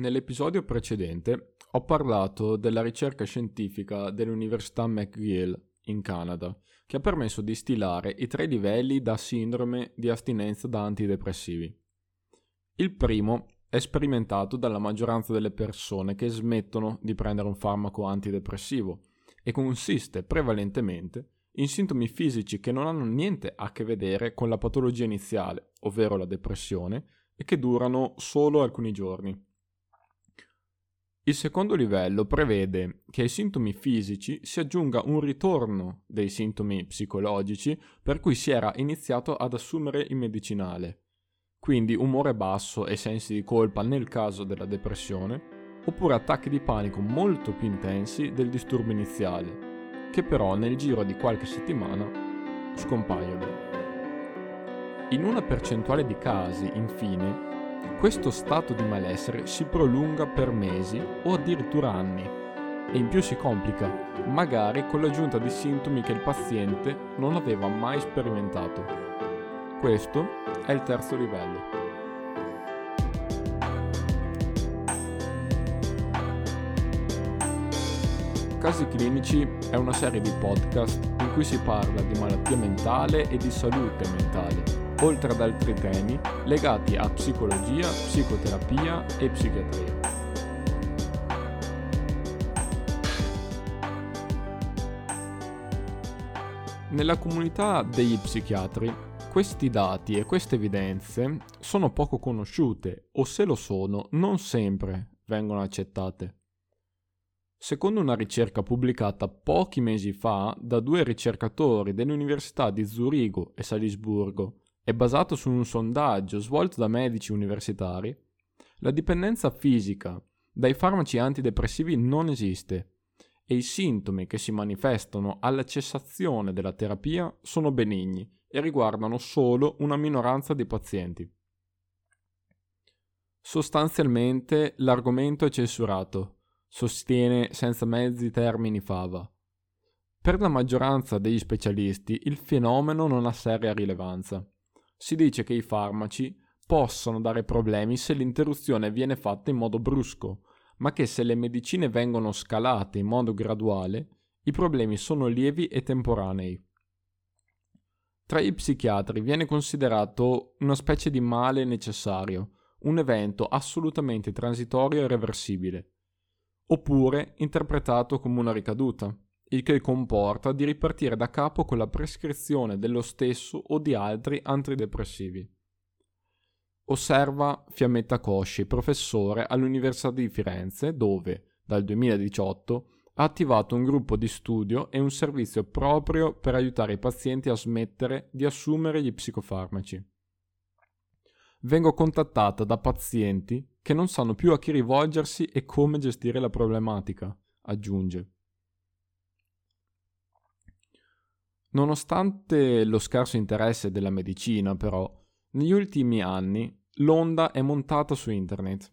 Nell'episodio precedente ho parlato della ricerca scientifica dell'Università McGill in Canada, che ha permesso di stilare i tre livelli da sindrome di astinenza da antidepressivi. Il primo è sperimentato dalla maggioranza delle persone che smettono di prendere un farmaco antidepressivo e consiste prevalentemente in sintomi fisici che non hanno niente a che vedere con la patologia iniziale, ovvero la depressione, e che durano solo alcuni giorni. Il secondo livello prevede che ai sintomi fisici si aggiunga un ritorno dei sintomi psicologici per cui si era iniziato ad assumere il medicinale, quindi umore basso e sensi di colpa nel caso della depressione, oppure attacchi di panico molto più intensi del disturbo iniziale, che però nel giro di qualche settimana scompaiono. In una percentuale di casi, infine, questo stato di malessere si prolunga per mesi o addirittura anni e in più si complica, magari con l'aggiunta di sintomi che il paziente non aveva mai sperimentato. Questo è il terzo livello. Casi Clinici è una serie di podcast in cui si parla di malattia mentale e di salute mentale oltre ad altri temi legati a psicologia, psicoterapia e psichiatria. Nella comunità degli psichiatri questi dati e queste evidenze sono poco conosciute o se lo sono non sempre vengono accettate. Secondo una ricerca pubblicata pochi mesi fa da due ricercatori delle università di Zurigo e Salisburgo, è basato su un sondaggio svolto da medici universitari, la dipendenza fisica dai farmaci antidepressivi non esiste e i sintomi che si manifestano alla cessazione della terapia sono benigni e riguardano solo una minoranza di pazienti. Sostanzialmente l'argomento è censurato, sostiene senza mezzi termini Fava. Per la maggioranza degli specialisti il fenomeno non ha seria rilevanza si dice che i farmaci possono dare problemi se l'interruzione viene fatta in modo brusco, ma che se le medicine vengono scalate in modo graduale, i problemi sono lievi e temporanei. Tra i psichiatri viene considerato una specie di male necessario, un evento assolutamente transitorio e reversibile, oppure interpretato come una ricaduta il che comporta di ripartire da capo con la prescrizione dello stesso o di altri antidepressivi. Osserva Fiammetta Cosci, professore all'Università di Firenze, dove, dal 2018, ha attivato un gruppo di studio e un servizio proprio per aiutare i pazienti a smettere di assumere gli psicofarmaci. Vengo contattata da pazienti che non sanno più a chi rivolgersi e come gestire la problematica, aggiunge. Nonostante lo scarso interesse della medicina, però, negli ultimi anni l'onda è montata su internet.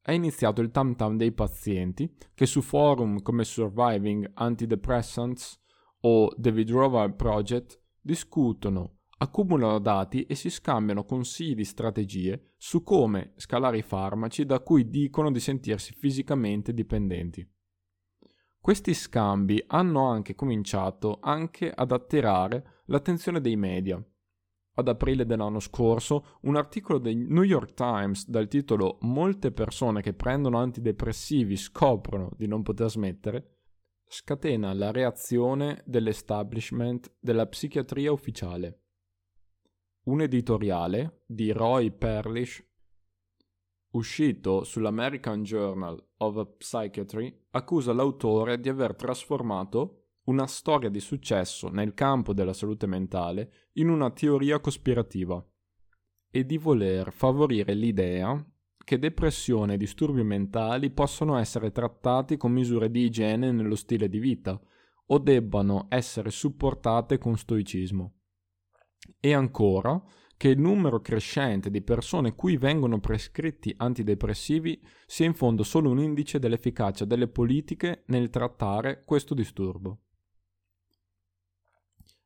È iniziato il tam tam dei pazienti che su forum come Surviving Antidepressants o The Withdrawal Project discutono, accumulano dati e si scambiano consigli strategie su come scalare i farmaci da cui dicono di sentirsi fisicamente dipendenti. Questi scambi hanno anche cominciato anche ad attirare l'attenzione dei media. Ad aprile dell'anno scorso, un articolo del New York Times dal titolo Molte persone che prendono antidepressivi scoprono di non poter smettere scatena la reazione dell'establishment della psichiatria ufficiale. Un editoriale di Roy Perlish uscito sull'American Journal of Psychiatry, accusa l'autore di aver trasformato una storia di successo nel campo della salute mentale in una teoria cospirativa e di voler favorire l'idea che depressione e disturbi mentali possono essere trattati con misure di igiene nello stile di vita o debbano essere supportate con stoicismo. E ancora, che il numero crescente di persone cui vengono prescritti antidepressivi sia in fondo solo un indice dell'efficacia delle politiche nel trattare questo disturbo.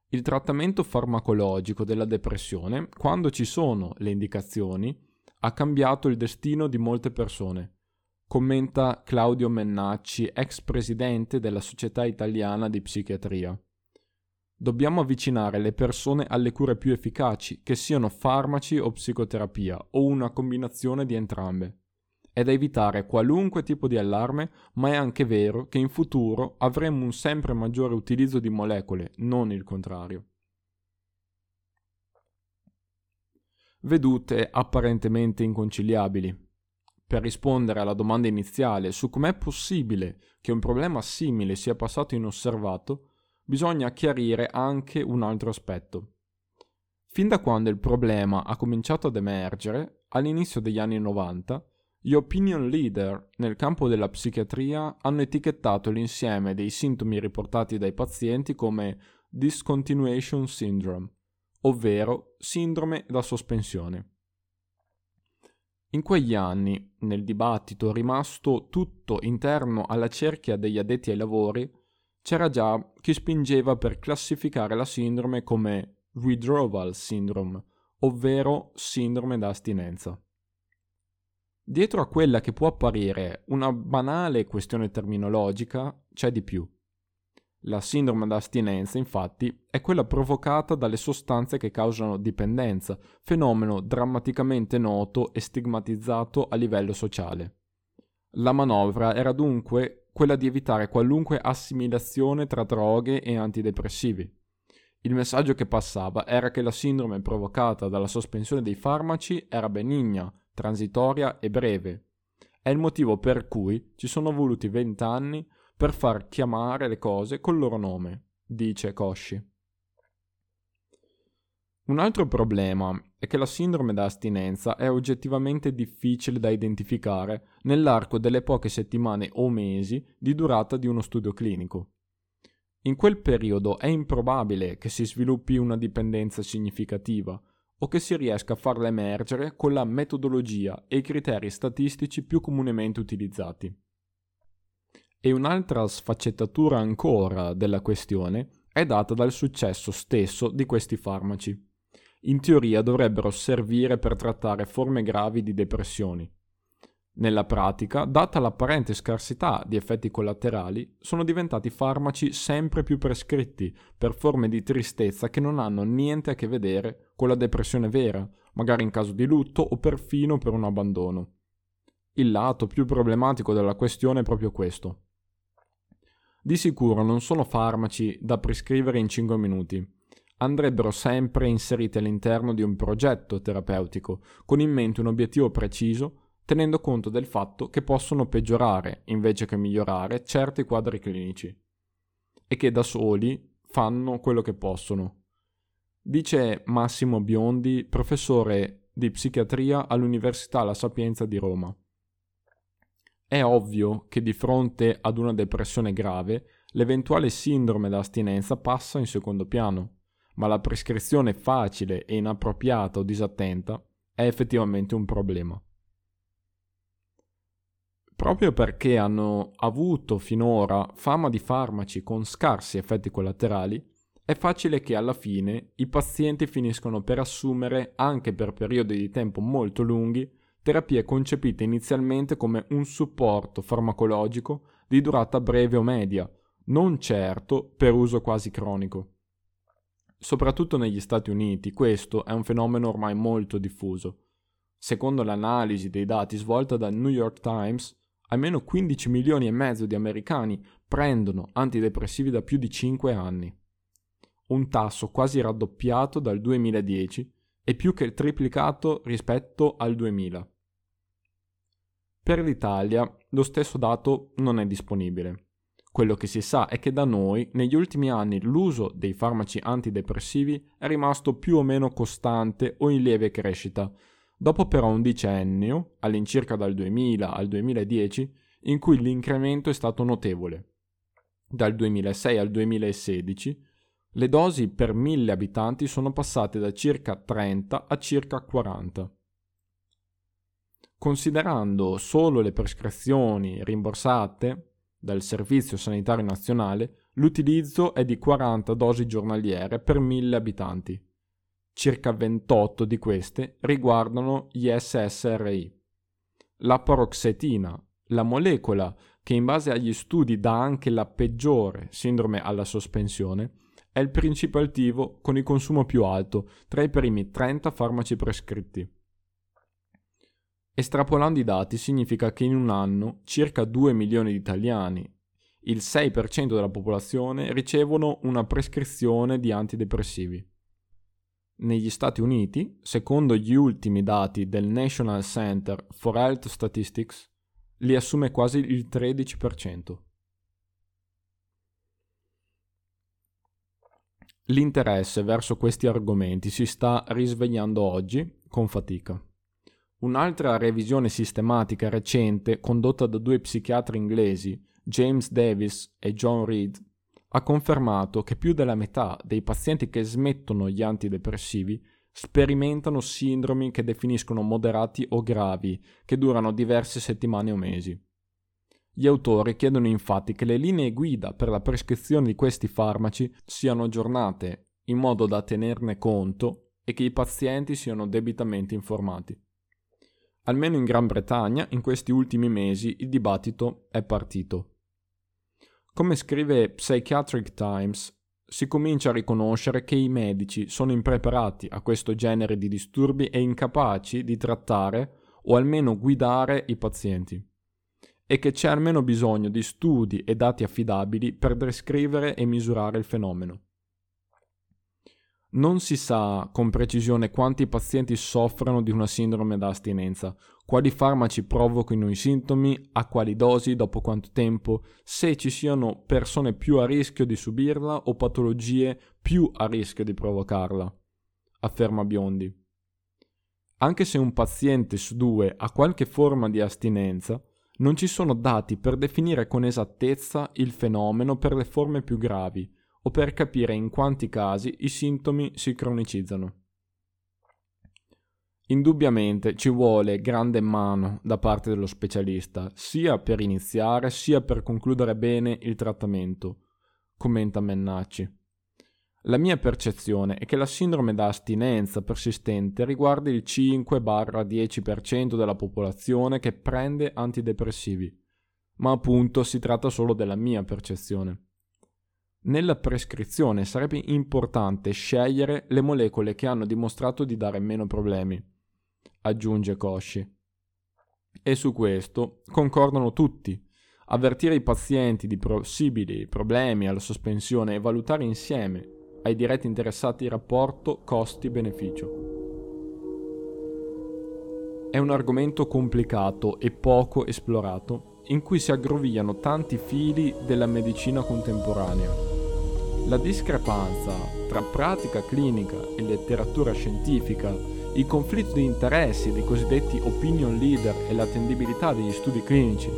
Il trattamento farmacologico della depressione, quando ci sono le indicazioni, ha cambiato il destino di molte persone, commenta Claudio Mennacci, ex presidente della Società Italiana di Psichiatria. Dobbiamo avvicinare le persone alle cure più efficaci, che siano farmaci o psicoterapia, o una combinazione di entrambe. È da evitare qualunque tipo di allarme, ma è anche vero che in futuro avremo un sempre maggiore utilizzo di molecole, non il contrario. Vedute apparentemente inconciliabili. Per rispondere alla domanda iniziale su com'è possibile che un problema simile sia passato inosservato, bisogna chiarire anche un altro aspetto. Fin da quando il problema ha cominciato ad emergere, all'inizio degli anni 90, gli opinion leader nel campo della psichiatria hanno etichettato l'insieme dei sintomi riportati dai pazienti come discontinuation syndrome, ovvero sindrome da sospensione. In quegli anni, nel dibattito rimasto tutto interno alla cerchia degli addetti ai lavori, c'era già chi spingeva per classificare la sindrome come withdrawal syndrome, ovvero sindrome da astinenza. Dietro a quella che può apparire una banale questione terminologica c'è di più. La sindrome da astinenza, infatti, è quella provocata dalle sostanze che causano dipendenza, fenomeno drammaticamente noto e stigmatizzato a livello sociale. La manovra era dunque quella di evitare qualunque assimilazione tra droghe e antidepressivi. Il messaggio che passava era che la sindrome provocata dalla sospensione dei farmaci era benigna, transitoria e breve. È il motivo per cui ci sono voluti vent'anni per far chiamare le cose col loro nome, dice Cosci. Un altro problema è che la sindrome da astinenza è oggettivamente difficile da identificare nell'arco delle poche settimane o mesi di durata di uno studio clinico. In quel periodo è improbabile che si sviluppi una dipendenza significativa o che si riesca a farla emergere con la metodologia e i criteri statistici più comunemente utilizzati. E un'altra sfaccettatura ancora della questione è data dal successo stesso di questi farmaci in teoria dovrebbero servire per trattare forme gravi di depressioni. Nella pratica, data l'apparente scarsità di effetti collaterali, sono diventati farmaci sempre più prescritti per forme di tristezza che non hanno niente a che vedere con la depressione vera, magari in caso di lutto o perfino per un abbandono. Il lato più problematico della questione è proprio questo. Di sicuro non sono farmaci da prescrivere in 5 minuti, andrebbero sempre inserite all'interno di un progetto terapeutico, con in mente un obiettivo preciso, tenendo conto del fatto che possono peggiorare, invece che migliorare, certi quadri clinici, e che da soli fanno quello che possono. Dice Massimo Biondi, professore di psichiatria all'Università La Sapienza di Roma. È ovvio che di fronte ad una depressione grave, l'eventuale sindrome da astinenza passa in secondo piano ma la prescrizione facile e inappropriata o disattenta è effettivamente un problema. Proprio perché hanno avuto finora fama di farmaci con scarsi effetti collaterali, è facile che alla fine i pazienti finiscono per assumere, anche per periodi di tempo molto lunghi, terapie concepite inizialmente come un supporto farmacologico di durata breve o media, non certo per uso quasi cronico. Soprattutto negli Stati Uniti questo è un fenomeno ormai molto diffuso. Secondo l'analisi dei dati svolta dal New York Times, almeno 15 milioni e mezzo di americani prendono antidepressivi da più di 5 anni. Un tasso quasi raddoppiato dal 2010 e più che triplicato rispetto al 2000. Per l'Italia lo stesso dato non è disponibile. Quello che si sa è che da noi negli ultimi anni l'uso dei farmaci antidepressivi è rimasto più o meno costante o in lieve crescita, dopo però un decennio, all'incirca dal 2000 al 2010, in cui l'incremento è stato notevole. Dal 2006 al 2016 le dosi per mille abitanti sono passate da circa 30 a circa 40. Considerando solo le prescrizioni rimborsate, dal Servizio Sanitario Nazionale, l'utilizzo è di 40 dosi giornaliere per 1000 abitanti. Circa 28 di queste riguardano gli SSRI. La paroxetina, la molecola che in base agli studi dà anche la peggiore sindrome alla sospensione, è il principio attivo con il consumo più alto tra i primi 30 farmaci prescritti. Estrapolando i dati significa che in un anno circa 2 milioni di italiani, il 6% della popolazione, ricevono una prescrizione di antidepressivi. Negli Stati Uniti, secondo gli ultimi dati del National Center for Health Statistics, li assume quasi il 13%. L'interesse verso questi argomenti si sta risvegliando oggi con fatica. Un'altra revisione sistematica recente condotta da due psichiatri inglesi, James Davis e John Reed, ha confermato che più della metà dei pazienti che smettono gli antidepressivi sperimentano sindromi che definiscono moderati o gravi, che durano diverse settimane o mesi. Gli autori chiedono infatti che le linee guida per la prescrizione di questi farmaci siano aggiornate in modo da tenerne conto e che i pazienti siano debitamente informati. Almeno in Gran Bretagna, in questi ultimi mesi, il dibattito è partito. Come scrive Psychiatric Times, si comincia a riconoscere che i medici sono impreparati a questo genere di disturbi e incapaci di trattare o almeno guidare i pazienti e che c'è almeno bisogno di studi e dati affidabili per descrivere e misurare il fenomeno. Non si sa con precisione quanti pazienti soffrano di una sindrome da astinenza, quali farmaci provochino i sintomi, a quali dosi, dopo quanto tempo, se ci siano persone più a rischio di subirla o patologie più a rischio di provocarla, afferma Biondi. Anche se un paziente su due ha qualche forma di astinenza, non ci sono dati per definire con esattezza il fenomeno per le forme più gravi, o per capire in quanti casi i sintomi si cronicizzano. Indubbiamente ci vuole grande mano da parte dello specialista, sia per iniziare sia per concludere bene il trattamento, commenta Mennacci. La mia percezione è che la sindrome da astinenza persistente riguarda il 5-10% della popolazione che prende antidepressivi, ma appunto si tratta solo della mia percezione. Nella prescrizione sarebbe importante scegliere le molecole che hanno dimostrato di dare meno problemi, aggiunge Cosci. E su questo concordano tutti. Avvertire i pazienti di possibili problemi alla sospensione e valutare insieme ai diretti interessati il rapporto costi-beneficio. È un argomento complicato e poco esplorato in cui si aggrovigliano tanti fili della medicina contemporanea la discrepanza tra pratica clinica e letteratura scientifica, il conflitto di interessi dei cosiddetti opinion leader e l'attendibilità degli studi clinici,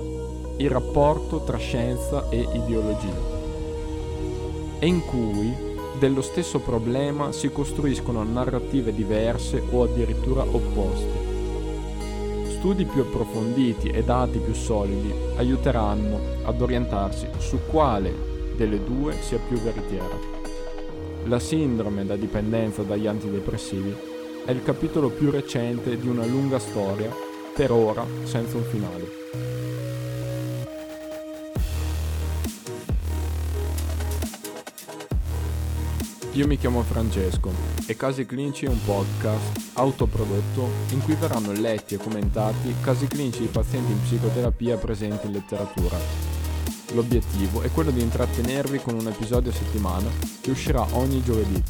il rapporto tra scienza e ideologia, e in cui dello stesso problema si costruiscono narrative diverse o addirittura opposte. Studi più approfonditi e dati più solidi aiuteranno ad orientarsi su quale delle due sia più veritiera. La sindrome da dipendenza dagli antidepressivi è il capitolo più recente di una lunga storia, per ora senza un finale. Io mi chiamo Francesco e Casi Clinici è un podcast autoprodotto in cui verranno letti e commentati casi clinici di pazienti in psicoterapia presenti in letteratura L'obiettivo è quello di intrattenervi con un episodio a settimana che uscirà ogni giovedì.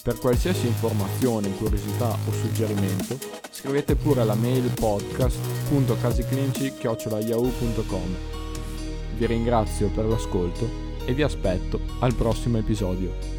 Per qualsiasi informazione, curiosità o suggerimento, scrivete pure alla mail podcast.casiclinici.yahoo.com. Vi ringrazio per l'ascolto e vi aspetto al prossimo episodio.